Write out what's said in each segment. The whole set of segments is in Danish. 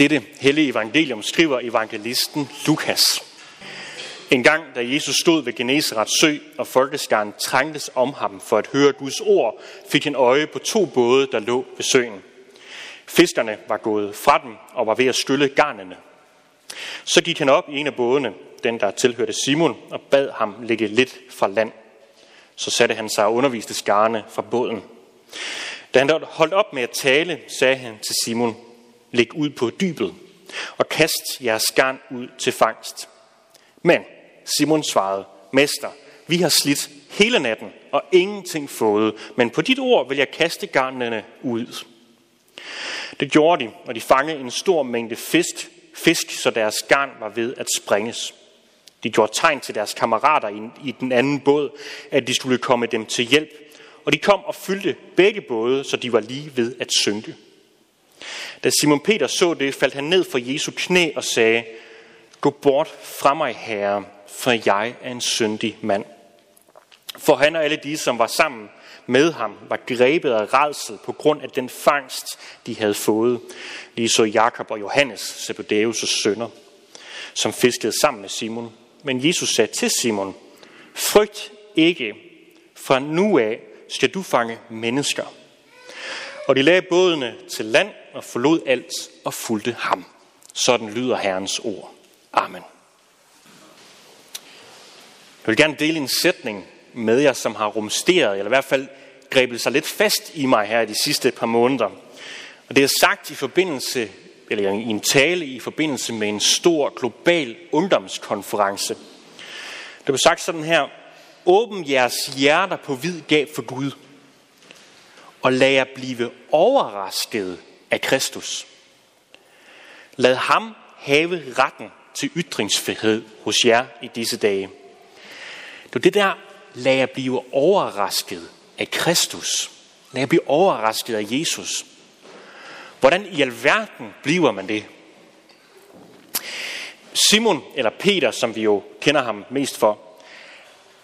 Dette hellige evangelium skriver evangelisten Lukas. En gang, da Jesus stod ved Genesarets sø, og folkeskaren trængtes om ham for at høre Guds ord, fik han øje på to både, der lå ved søen. Fiskerne var gået fra dem og var ved at skylle garnene. Så gik han op i en af bådene, den der tilhørte Simon, og bad ham ligge lidt fra land. Så satte han sig og underviste skarne fra båden. Da han holdt op med at tale, sagde han til Simon, læg ud på dybet og kast jeres garn ud til fangst. Men Simon svarede, Mester, vi har slidt hele natten og ingenting fået, men på dit ord vil jeg kaste garnene ud. Det gjorde de, og de fangede en stor mængde fisk, fisk, så deres garn var ved at sprænges. De gjorde tegn til deres kammerater i den anden båd, at de skulle komme dem til hjælp, og de kom og fyldte begge både, så de var lige ved at synke. Da Simon Peter så det, faldt han ned for Jesu knæ og sagde, Gå bort fra mig, Herre, for jeg er en syndig mand. For han og alle de, som var sammen med ham, var grebet af redsel på grund af den fangst, de havde fået. Lige så Jakob og Johannes, Zebedeus' sønner, som fiskede sammen med Simon. Men Jesus sagde til Simon, frygt ikke, fra nu af skal du fange mennesker. Og de lagde bådene til land og forlod alt og fulgte ham. Sådan lyder Herrens ord. Amen. Jeg vil gerne dele en sætning med jer, som har rumsteret, eller i hvert fald grebet sig lidt fast i mig her de sidste par måneder. Og det er sagt i forbindelse, eller i en tale i forbindelse med en stor global ungdomskonference. Det blev sagt sådan her, åbn jeres hjerter på vid gab for Gud, og lad jer blive overrasket af Kristus. Lad ham have retten til ytringsfrihed hos jer i disse dage. Det er det der, lad jer blive overrasket af Kristus. Lad jer blive overrasket af Jesus. Hvordan i alverden bliver man det? Simon, eller Peter, som vi jo kender ham mest for,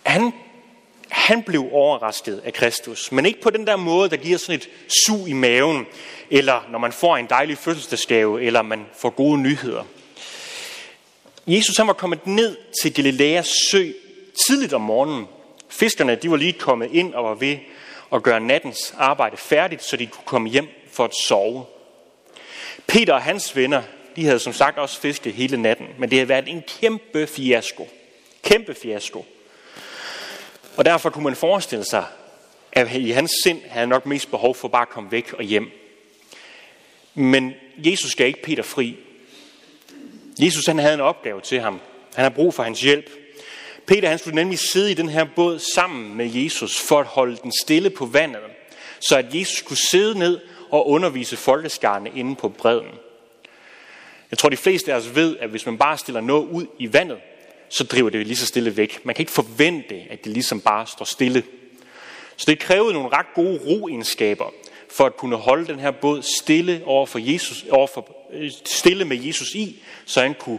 han, han blev overrasket af Kristus. Men ikke på den der måde, der giver sådan et sug i maven, eller når man får en dejlig fødselsdagsgave, eller man får gode nyheder. Jesus han var kommet ned til Galileas sø tidligt om morgenen. Fiskerne de var lige kommet ind og var ved at gøre nattens arbejde færdigt, så de kunne komme hjem for at sove. Peter og hans venner, de havde som sagt også fisket hele natten, men det havde været en kæmpe fiasko. Kæmpe fiasko. Og derfor kunne man forestille sig, at i hans sind havde han nok mest behov for bare at komme væk og hjem. Men Jesus gav ikke Peter fri. Jesus han havde en opgave til ham. Han har brug for hans hjælp. Peter han skulle nemlig sidde i den her båd sammen med Jesus for at holde den stille på vandet, så at Jesus kunne sidde ned og undervise folkeskarne inde på bredden. Jeg tror, de fleste af os ved, at hvis man bare stiller noget ud i vandet, så driver det lige så stille væk. Man kan ikke forvente, at det ligesom bare står stille. Så det krævede nogle ret gode roegenskaber for at kunne holde den her båd stille over for Jesus, over for, øh, stille med Jesus i, så han kunne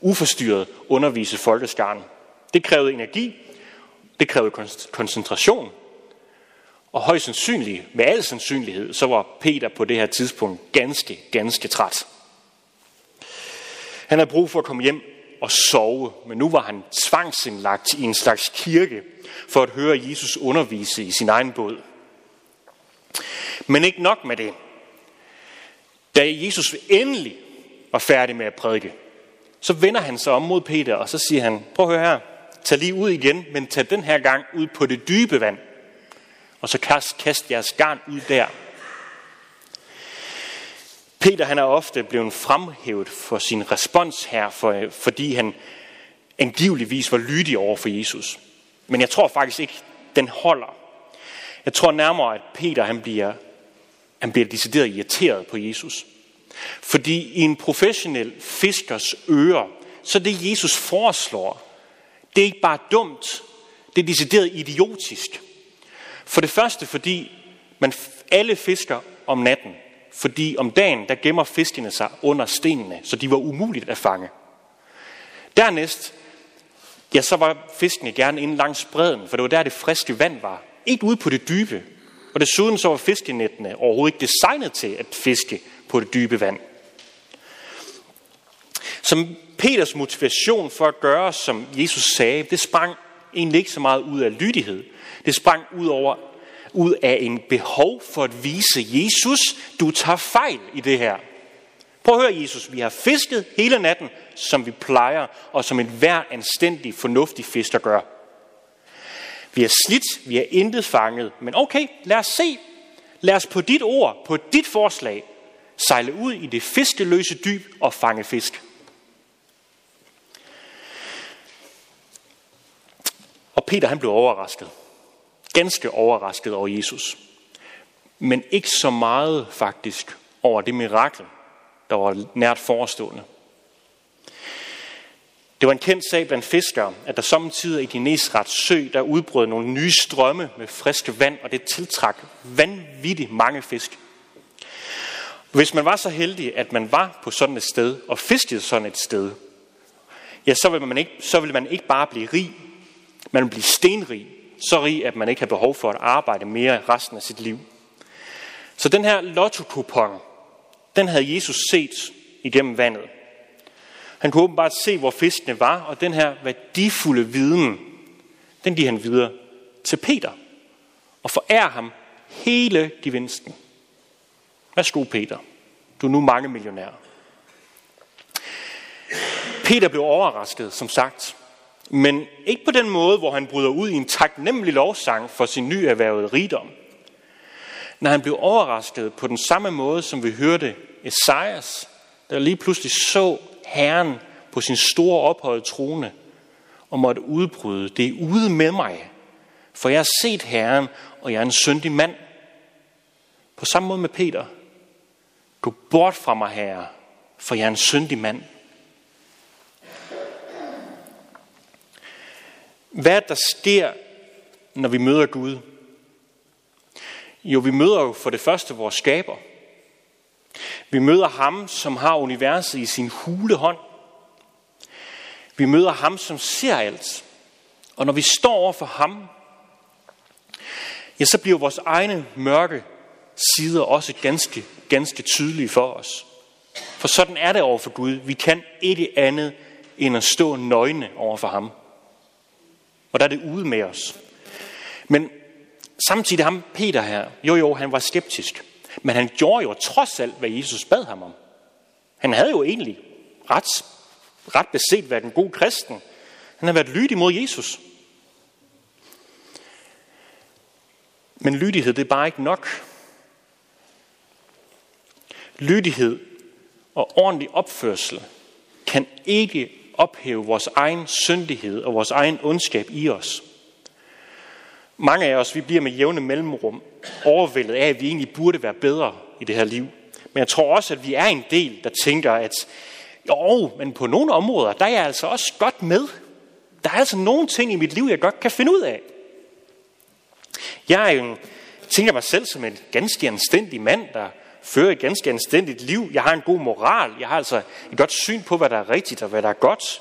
uforstyrret undervise folkeskaren. Det krævede energi, det krævede koncentration, og højst sandsynligt, med al sandsynlighed, så var Peter på det her tidspunkt ganske, ganske træt. Han havde brug for at komme hjem og sove, men nu var han tvangsindlagt i en slags kirke for at høre Jesus undervise i sin egen båd. Men ikke nok med det. Da Jesus endelig var færdig med at prædike, så vender han sig om mod Peter, og så siger han, prøv at høre her, tag lige ud igen, men tag den her gang ud på det dybe vand. Og så kast, kast jeres garn ud der. Peter han er ofte blevet fremhævet for sin respons her, for, fordi han angiveligvis var lydig over for Jesus. Men jeg tror faktisk ikke, den holder. Jeg tror nærmere, at Peter han bliver, han bliver decideret irriteret på Jesus. Fordi i en professionel fiskers ører, så det Jesus foreslår, det er ikke bare dumt, det er decideret idiotisk. For det første, fordi man alle fisker om natten. Fordi om dagen, der gemmer fiskene sig under stenene, så de var umuligt at fange. Dernæst, ja, så var fiskene gerne inde langs bredden, for det var der, det friske vand var. Ikke ude på det dybe. Og desuden så var fiskenettene overhovedet ikke designet til at fiske på det dybe vand. Som Peters motivation for at gøre, som Jesus sagde, det sprang egentlig ikke så meget ud af lydighed. Det sprang ud over ud af en behov for at vise Jesus, du tager fejl i det her. Prøv at høre, Jesus, vi har fisket hele natten, som vi plejer, og som en hver anstændig, fornuftig fisker gør. Vi er slidt, vi er intet fanget, men okay, lad os se. Lad os på dit ord, på dit forslag, sejle ud i det fiskeløse dyb og fange fisk. Og Peter han blev overrasket. Ganske overrasket over Jesus. Men ikke så meget faktisk over det mirakel, der var nært forestående. Det var en kendt sag blandt fiskere, at der samtidig i Genesrets sø, der udbrød nogle nye strømme med frisk vand, og det tiltrak vanvittigt mange fisk. Hvis man var så heldig, at man var på sådan et sted og fiskede sådan et sted, ja, så vil man ikke, så vil man ikke bare blive rig, man ville blive stenrig, så rig, at man ikke har behov for at arbejde mere resten af sit liv. Så den her lotto den havde Jesus set igennem vandet. Han kunne åbenbart se, hvor fiskene var, og den her værdifulde viden, den giver han videre til Peter og forærer ham hele gevinsten. Værsgo, Peter. Du er nu mange millionær. Peter blev overrasket, som sagt, men ikke på den måde, hvor han bryder ud i en taknemmelig lovsang for sin nyerhvervede rigdom. Når han blev overrasket på den samme måde, som vi hørte Esajas, der lige pludselig så Herren på sin store ophøjede trone og måtte udbryde, det er ude med mig, for jeg har set Herren, og jeg er en syndig mand. På samme måde med Peter. Gå bort fra mig, Herre, for jeg er en syndig mand. Hvad der sker, når vi møder Gud? Jo, vi møder jo for det første vores skaber. Vi møder ham, som har universet i sin hule hånd. Vi møder ham, som ser alt. Og når vi står over for ham, ja, så bliver vores egne mørke sider også ganske, ganske tydelige for os. For sådan er det over for Gud. Vi kan ikke andet end at stå nøgne over for ham. Og der er det ude med os. Men samtidig ham Peter her, jo jo, han var skeptisk. Men han gjorde jo trods alt, hvad Jesus bad ham om. Han havde jo egentlig ret, ret beset været en god kristen. Han havde været lydig mod Jesus. Men lydighed, det er bare ikke nok. Lydighed og ordentlig opførsel kan ikke ophæve vores egen syndighed og vores egen ondskab i os. Mange af os, vi bliver med jævne mellemrum overvældet af, at vi egentlig burde være bedre i det her liv. Men jeg tror også, at vi er en del, der tænker, at jo, men på nogle områder, der er jeg altså også godt med. Der er altså nogle ting i mit liv, jeg godt kan finde ud af. Jeg er jo, tænker mig selv som en ganske anstændig mand, der fører et ganske anstændigt liv. Jeg har en god moral. Jeg har altså et godt syn på, hvad der er rigtigt og hvad der er godt.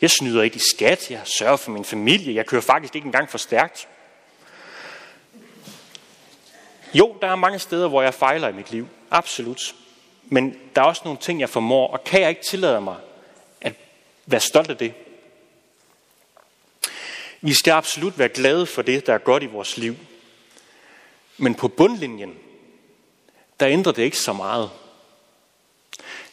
Jeg snyder ikke i skat. Jeg sørger for min familie. Jeg kører faktisk ikke engang for stærkt. Jo, der er mange steder, hvor jeg fejler i mit liv. Absolut. Men der er også nogle ting, jeg formår, og kan jeg ikke tillade mig at være stolt af det. Vi skal absolut være glade for det, der er godt i vores liv. Men på bundlinjen, der ændrer det ikke så meget.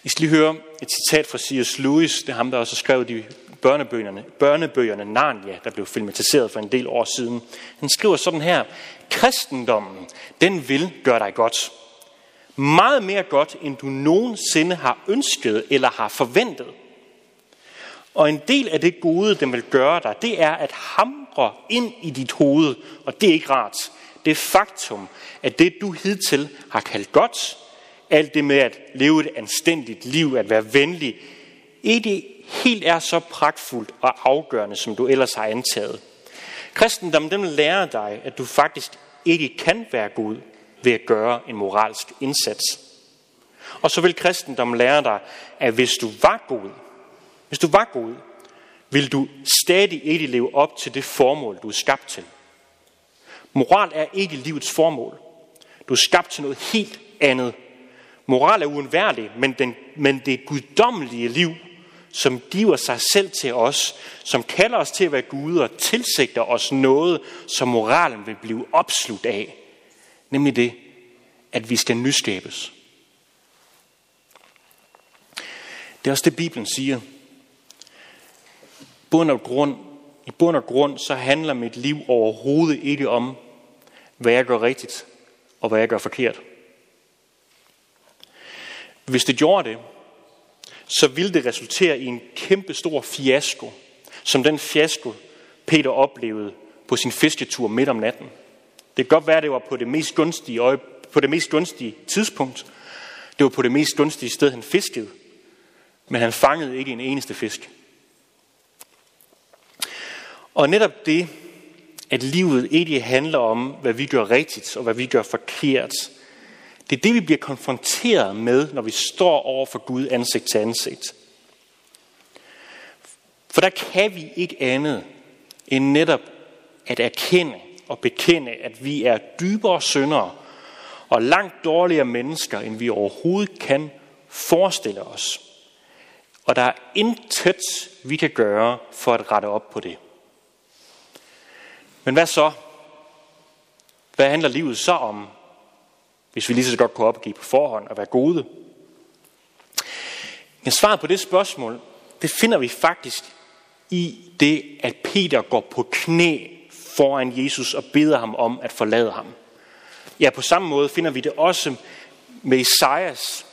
I skal lige høre et citat fra C.S. Lewis, det er ham, der også har skrevet de børnebøgerne, børnebøgerne Narnia, der blev filmatiseret for en del år siden. Han skriver sådan her, kristendommen, den vil gøre dig godt. Meget mere godt, end du nogensinde har ønsket eller har forventet. Og en del af det gode, den vil gøre dig, det er at hamre ind i dit hoved, og det er ikke rart. Det faktum, at det du hidtil har kaldt godt, alt det med at leve et anstændigt liv, at være venlig, ikke helt er så pragtfuldt og afgørende, som du ellers har antaget. Kristendommen den lærer dig, at du faktisk ikke kan være god ved at gøre en moralsk indsats. Og så vil kristendommen lære dig, at hvis du var god, hvis du var god, vil du stadig ikke leve op til det formål, du er skabt til. Moral er ikke livets formål. Du er skabt til noget helt andet. Moral er uundværlig, men, den, men det guddommelige liv som giver sig selv til os, som kalder os til at være Gud og tilsigter os noget, som moralen vil blive opslugt af. Nemlig det, at vi skal nyskabes. Det er også det, Bibelen siger. Bund og grund, i bund og grund, så handler mit liv overhovedet ikke om, hvad jeg gør rigtigt og hvad jeg gør forkert. Hvis det gjorde det, så ville det resultere i en kæmpe stor fiasko, som den fiasko, Peter oplevede på sin fisketur midt om natten. Det kan godt være, at det var på det mest gunstige, øje, på det mest gunstige tidspunkt. Det var på det mest gunstige sted, han fiskede. Men han fangede ikke en eneste fisk. Og netop det, at livet ikke handler om, hvad vi gør rigtigt og hvad vi gør forkert, det er det, vi bliver konfronteret med, når vi står over for Gud ansigt til ansigt. For der kan vi ikke andet end netop at erkende og bekende, at vi er dybere syndere og langt dårligere mennesker, end vi overhovedet kan forestille os. Og der er intet, vi kan gøre for at rette op på det. Men hvad så? Hvad handler livet så om? hvis vi lige så godt kunne opgive på forhånd og være gode? Men svaret på det spørgsmål, det finder vi faktisk i det, at Peter går på knæ foran Jesus og beder ham om at forlade ham. Ja, på samme måde finder vi det også med Isaias,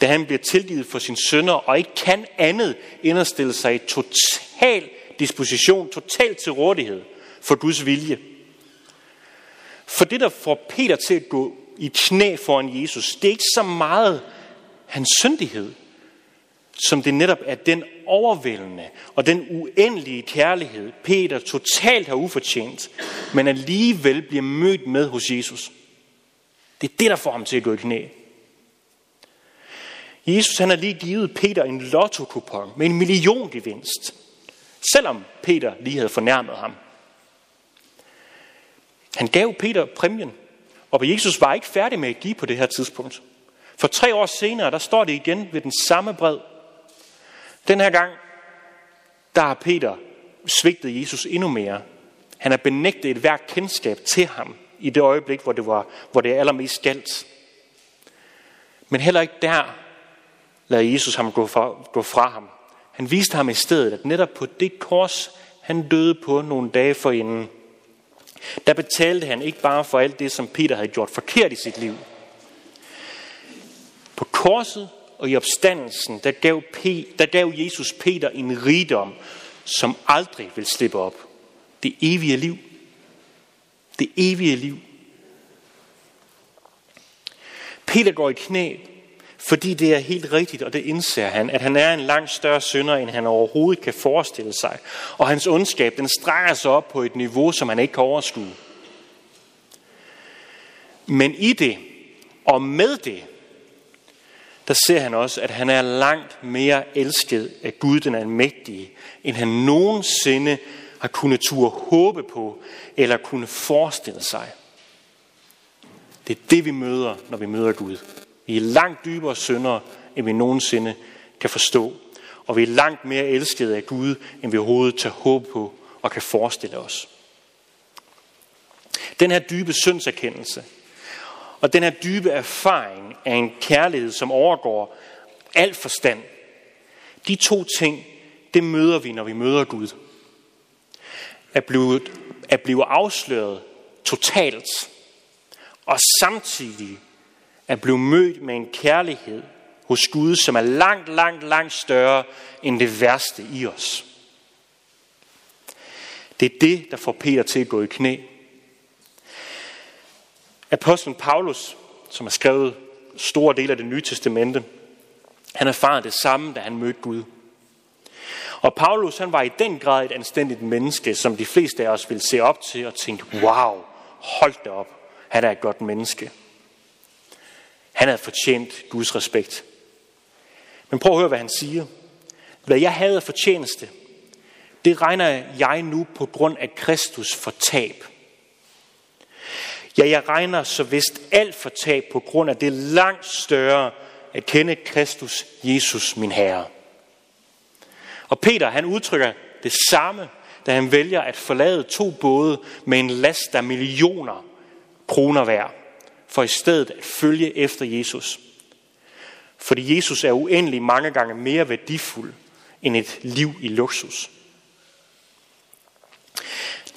da han bliver tilgivet for sin sønder og ikke kan andet end at stille sig i total disposition, total til rådighed for Guds vilje. For det, der får Peter til at gå i knæ foran Jesus, det er ikke så meget hans syndighed, som det netop er den overvældende og den uendelige kærlighed, Peter totalt har ufortjent, men alligevel bliver mødt med hos Jesus. Det er det, der får ham til at gå i knæ. Jesus han har lige givet Peter en lotto med en million gevinst, selvom Peter lige havde fornærmet ham. Han gav Peter præmien, og Jesus var ikke færdig med at give på det her tidspunkt. For tre år senere, der står det igen ved den samme bred. Den her gang, der har Peter svigtet Jesus endnu mere. Han har benægtet et hvert kendskab til ham i det øjeblik, hvor det, var, hvor det er allermest galt. Men heller ikke der lader Jesus ham gå fra, gå fra ham. Han viste ham i stedet, at netop på det kors, han døde på nogle dage forinden, der betalte han ikke bare for alt det, som Peter havde gjort forkert i sit liv. På korset og i opstandelsen, der gav, P, der gav Jesus Peter en rigdom, som aldrig vil slippe op. Det evige liv. Det evige liv. Peter går i knæ fordi det er helt rigtigt, og det indser han, at han er en langt større synder, end han overhovedet kan forestille sig. Og hans ondskab, den strækker sig op på et niveau, som han ikke kan overskue. Men i det, og med det, der ser han også, at han er langt mere elsket af Gud, den almægtige, end han nogensinde har kunnet turde håbe på, eller kunne forestille sig. Det er det, vi møder, når vi møder Gud. Vi er langt dybere syndere, end vi nogensinde kan forstå. Og vi er langt mere elskede af Gud, end vi overhovedet tager håb på og kan forestille os. Den her dybe syndserkendelse, og den her dybe erfaring af en kærlighed, som overgår al forstand, de to ting, det møder vi, når vi møder Gud. At blive, at blive afsløret totalt, og samtidig at blive mødt med en kærlighed hos Gud, som er langt, langt, langt større end det værste i os. Det er det, der får Peter til at gå i knæ. Apostlen Paulus, som har skrevet store dele af det nye testamente, han erfarede det samme, da han mødte Gud. Og Paulus han var i den grad et anstændigt menneske, som de fleste af os ville se op til og tænke, wow, hold da op, han er et godt menneske. Han havde fortjent Guds respekt. Men prøv at høre, hvad han siger. Hvad jeg havde af fortjeneste, det regner jeg nu på grund af Kristus for tab. Ja, jeg regner så vist alt for tab på grund af det langt større at kende Kristus, Jesus, min Herre. Og Peter han udtrykker det samme, da han vælger at forlade to både med en last af millioner kroner værd, for i stedet at følge efter Jesus. Fordi Jesus er uendelig mange gange mere værdifuld end et liv i luksus.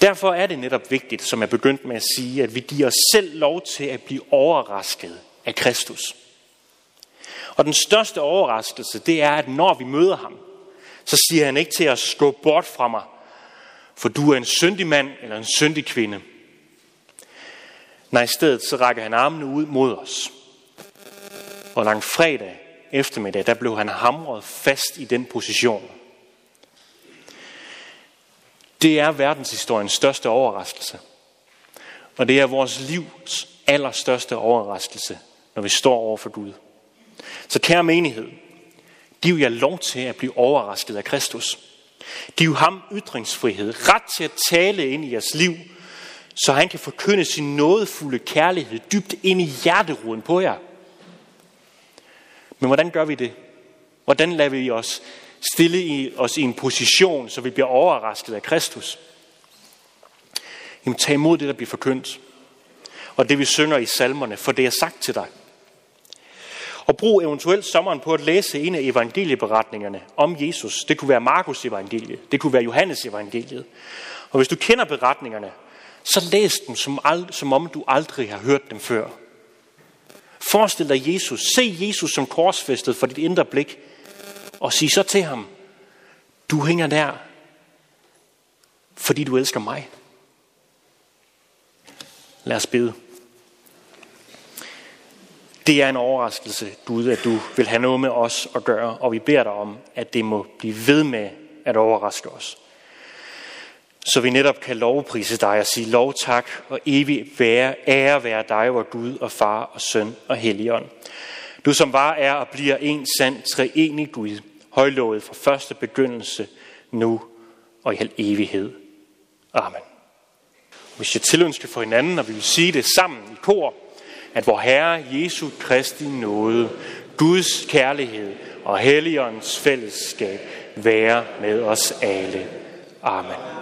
Derfor er det netop vigtigt, som jeg begyndte med at sige, at vi giver os selv lov til at blive overrasket af Kristus. Og den største overraskelse, det er, at når vi møder ham, så siger han ikke til os, gå bort fra mig, for du er en syndig mand eller en syndig kvinde. Nej, i stedet så rækker han armene ud mod os. Og lang fredag eftermiddag, der blev han hamret fast i den position. Det er verdenshistoriens største overraskelse. Og det er vores livs allerstørste overraskelse, når vi står over for Gud. Så kære menighed, giv jer lov til at blive overrasket af Kristus. Giv ham ytringsfrihed, ret til at tale ind i jeres liv, så han kan forkynde sin nådefulde kærlighed dybt ind i hjerteruden på jer. Men hvordan gør vi det? Hvordan lader vi os stille i, os i en position, så vi bliver overrasket af Kristus? Jamen tag imod det, der bliver forkyndt. Og det vi synger i salmerne, for det er sagt til dig. Og brug eventuelt sommeren på at læse en af evangelieberetningerne om Jesus. Det kunne være Markus evangeliet, det kunne være Johannes evangeliet. Og hvis du kender beretningerne, så læs dem som, ald- som om du aldrig har hørt dem før. Forestil dig Jesus. Se Jesus som korsfæstet for dit indre blik. Og sig så til ham, du hænger der, fordi du elsker mig. Lad os bede. Det er en overraskelse, Gud, at du vil have noget med os at gøre, og vi beder dig om, at det må blive ved med at overraske os. Så vi netop kan lovprise dig og sige lov tak og evig være, ære være dig, vor Gud og far og søn og helligånd. Du som var, er og bliver en sand treenig Gud, højlovet fra første begyndelse, nu og i al evighed. Amen. Hvis jeg tilønsker for hinanden, og vi vil sige det sammen i kor, at vor Herre Jesu Kristi nåde, Guds kærlighed og Helligåndens fællesskab være med os alle. Amen.